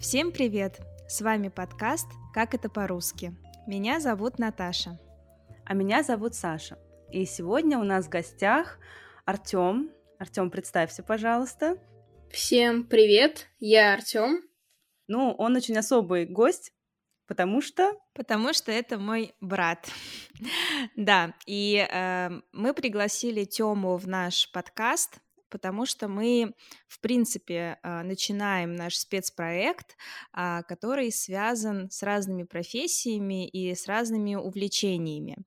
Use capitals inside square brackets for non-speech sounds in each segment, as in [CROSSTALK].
Всем привет! С вами подкаст «Как это по-русски». Меня зовут Наташа. А меня зовут Саша. И сегодня у нас в гостях Артем. Артем, представься, пожалуйста. Всем привет, я Артем. Ну, он очень особый гость, потому что... Потому что это мой брат. [LAUGHS] да, и э, мы пригласили Тему в наш подкаст, потому что мы, в принципе, а, начинаем наш спецпроект, а, который связан с разными профессиями и с разными увлечениями.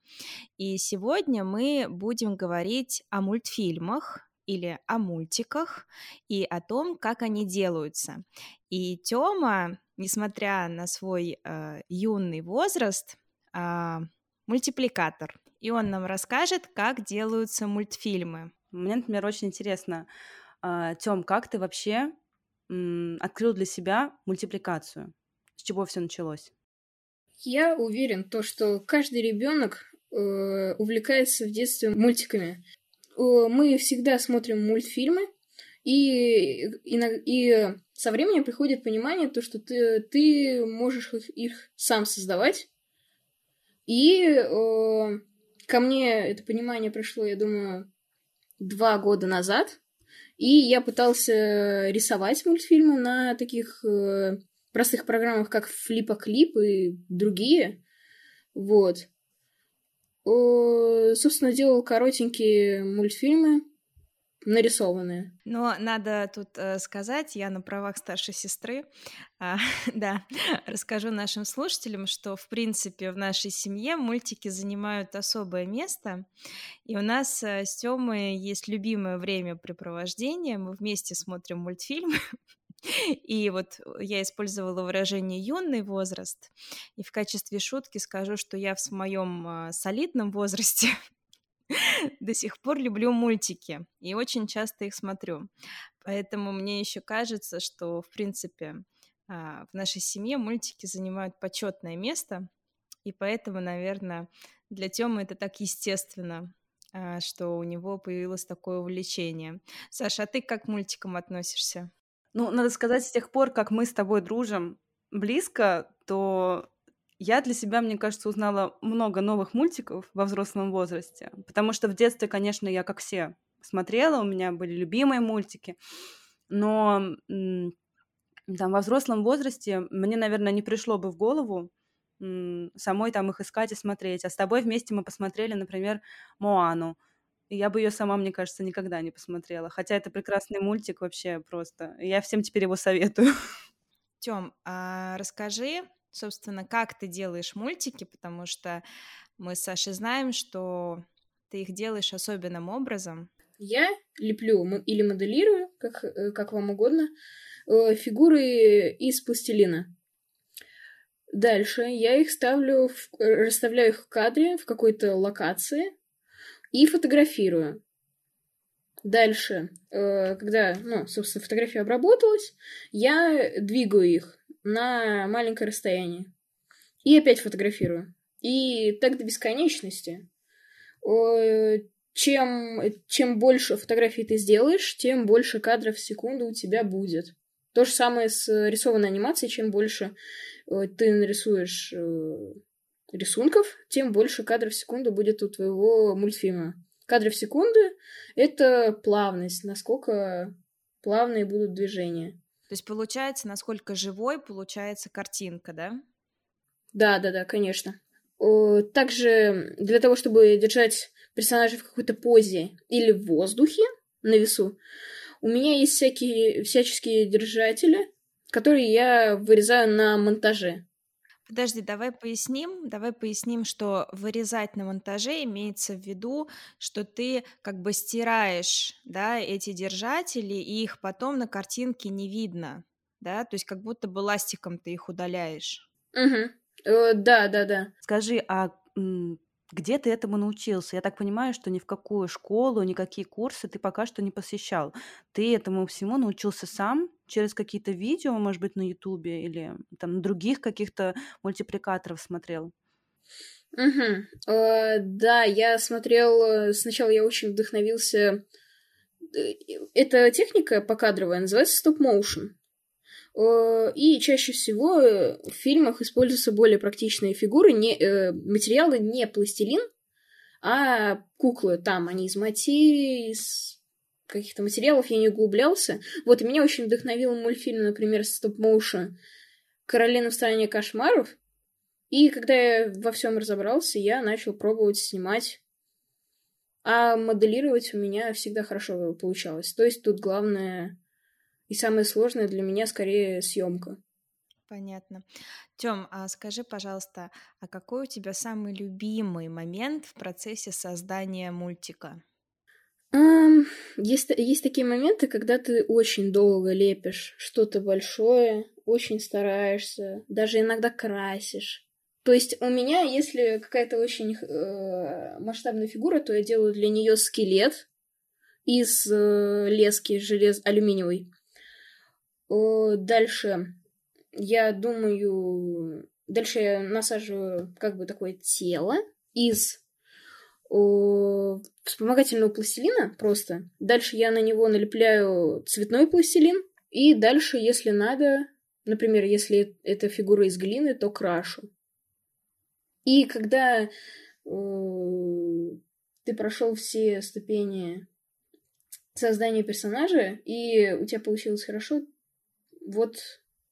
И сегодня мы будем говорить о мультфильмах, или о мультиках и о том, как они делаются. И Тёма, несмотря на свой э, юный возраст, э, мультипликатор, и он нам расскажет, как делаются мультфильмы. Мне, например, очень интересно, а, Тём, как ты вообще открыл для себя мультипликацию? С чего все началось? Я уверен, то, что каждый ребенок э, увлекается в детстве мультиками. Мы всегда смотрим мультфильмы, и, и, и со временем приходит понимание, то, что ты, ты можешь их, их сам создавать. И э, ко мне это понимание пришло, я думаю, два года назад, и я пытался рисовать мультфильмы на таких э, простых программах, как Флипа-клип и другие. Вот. О, собственно, делал коротенькие мультфильмы, нарисованные. Но надо тут э, сказать, я на правах старшей сестры, э, [LAUGHS] да, расскажу нашим слушателям, что, в принципе, в нашей семье мультики занимают особое место, и у нас э, с Тёмой есть любимое времяпрепровождение, мы вместе смотрим мультфильмы, [LAUGHS] И вот я использовала выражение юный возраст, и в качестве шутки скажу, что я в моем а, солидном возрасте [LAUGHS] [LAUGHS] до сих пор люблю мультики и очень часто их смотрю. Поэтому мне еще кажется, что, в принципе, а, в нашей семье мультики занимают почетное место, и поэтому, наверное, для Тёмы это так естественно, а, что у него появилось такое увлечение. Саша, а ты как к мультикам относишься? Ну, надо сказать, с тех пор, как мы с тобой дружим близко, то я для себя, мне кажется, узнала много новых мультиков во взрослом возрасте. Потому что в детстве, конечно, я как все смотрела, у меня были любимые мультики. Но там, во взрослом возрасте мне, наверное, не пришло бы в голову самой там их искать и смотреть. А с тобой вместе мы посмотрели, например, Моану. И я бы ее сама, мне кажется, никогда не посмотрела. Хотя это прекрасный мультик вообще просто. Я всем теперь его советую. Тём, а расскажи, собственно, как ты делаешь мультики, потому что мы с Сашей знаем, что ты их делаешь особенным образом. Я леплю или моделирую, как, э, как вам угодно, э, фигуры из пластилина. Дальше я их ставлю, в, расставляю их в кадре в какой-то локации, и фотографирую. Дальше, э, когда, ну, собственно, фотография обработалась, я двигаю их на маленькое расстояние. И опять фотографирую. И так до бесконечности. Чем, чем больше фотографий ты сделаешь, тем больше кадров в секунду у тебя будет. То же самое с рисованной анимацией. Чем больше э, ты нарисуешь э, рисунков, тем больше кадров в секунду будет у твоего мультфильма. Кадры в секунду — это плавность, насколько плавные будут движения. То есть получается, насколько живой получается картинка, да? Да, да, да, конечно. Также для того, чтобы держать персонажа в какой-то позе или в воздухе на весу, у меня есть всякие всяческие держатели, которые я вырезаю на монтаже. Подожди, давай поясним, давай поясним, что вырезать на монтаже имеется в виду, что ты как бы стираешь, да, эти держатели, и их потом на картинке не видно, да, то есть как будто бы ластиком ты их удаляешь. Угу. Да, да, да. Скажи, а где ты этому научился? Я так понимаю, что ни в какую школу, никакие курсы ты пока что не посещал. Ты этому всему научился сам через какие-то видео, может быть, на Ютубе или там других каких-то мультипликаторов смотрел? Угу. Да, я смотрел... Э, сначала я очень вдохновился... Э, эта техника покадровая называется стоп-моушен. Э, и чаще всего в фильмах используются более практичные фигуры, не, э, материалы не пластилин, а куклы там, они из материи, из каких-то материалов, я не углублялся. Вот, и меня очень вдохновил мультфильм, например, стоп-моушен «Каролина в стране кошмаров». И когда я во всем разобрался, я начал пробовать снимать. А моделировать у меня всегда хорошо получалось. То есть тут главное и самое сложное для меня скорее съемка. Понятно. Тём, а скажи, пожалуйста, а какой у тебя самый любимый момент в процессе создания мультика? Um, есть, есть такие моменты, когда ты очень долго лепишь что-то большое, очень стараешься, даже иногда красишь. То есть у меня, если какая-то очень э, масштабная фигура, то я делаю для нее скелет из э, лески желез алюминиевой. Дальше я думаю, дальше я насаживаю как бы такое тело из о, вспомогательного пластилина просто. Дальше я на него налепляю цветной пластилин. И дальше, если надо, например, если это фигура из глины, то крашу. И когда э, ты прошел все ступени создания персонажа, и у тебя получилось хорошо, вот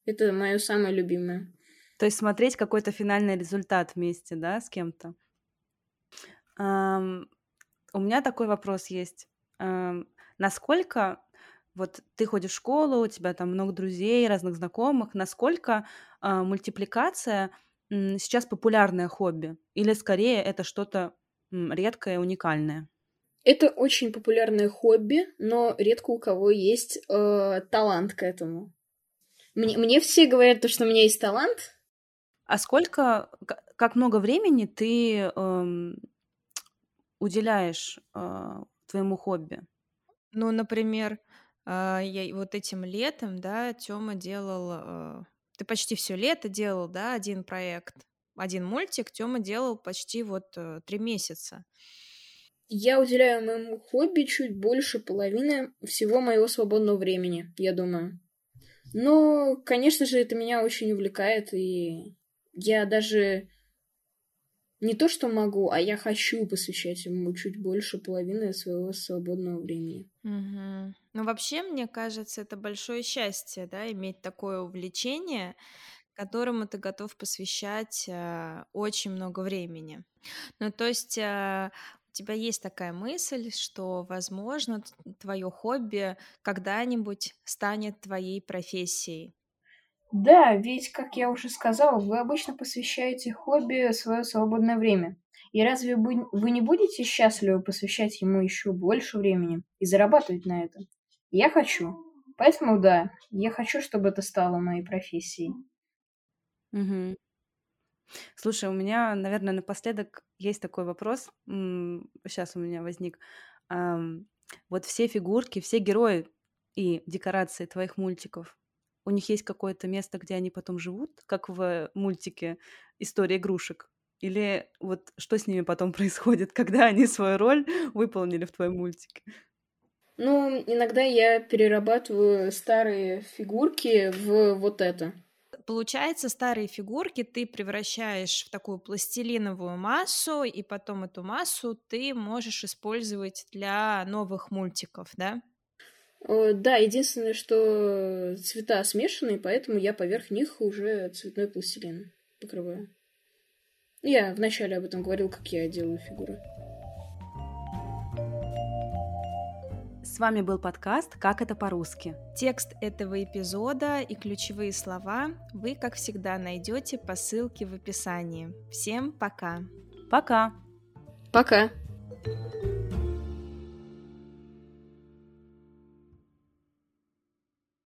это мое самое любимое. То есть смотреть какой-то финальный результат вместе, да, с кем-то. Um, у меня такой вопрос есть. Um, насколько вот ты ходишь в школу, у тебя там много друзей, разных знакомых, насколько uh, мультипликация um, сейчас популярное хобби? Или скорее это что-то редкое, уникальное? Это очень популярное хобби, но редко у кого есть э, талант к этому. Мне, мне все говорят, то, что у меня есть талант. А сколько, как много времени ты эм, уделяешь э, твоему хобби? Ну, например, э, я вот этим летом, да, Тёма делал, э, ты почти все лето делал, да, один проект, один мультик Тёма делал почти вот э, три месяца. Я уделяю моему хобби чуть больше половины всего моего свободного времени, я думаю. Но, конечно же, это меня очень увлекает, и я даже не то, что могу, а я хочу посвящать ему чуть больше половины своего свободного времени. Угу. Ну, вообще, мне кажется, это большое счастье, да, иметь такое увлечение, которому ты готов посвящать э, очень много времени. Ну, то есть э, тебя есть такая мысль, что, возможно, твое хобби когда-нибудь станет твоей профессией. Да, ведь, как я уже сказала, вы обычно посвящаете хобби свое свободное время. И разве вы, не будете счастливы посвящать ему еще больше времени и зарабатывать на этом? Я хочу. Поэтому да, я хочу, чтобы это стало моей профессией. Угу. Слушай, у меня, наверное, напоследок есть такой вопрос. Сейчас у меня возник. Вот все фигурки, все герои и декорации твоих мультиков, у них есть какое-то место, где они потом живут, как в мультике «История игрушек»? Или вот что с ними потом [LAUGHS] происходит, когда они свою роль выполнили в твоем мультике? Ну, иногда я перерабатываю старые фигурки в вот это. Получается, старые фигурки ты превращаешь в такую пластилиновую массу, и потом эту массу ты можешь использовать для новых мультиков, да? Да, единственное, что цвета смешанные, поэтому я поверх них уже цветной пластилин покрываю. Я вначале об этом говорил, как я делаю фигуры. Вами был подкаст «Как это по-русски». Текст этого эпизода и ключевые слова вы, как всегда, найдете по ссылке в описании. Всем пока! Пока! Пока! Пока!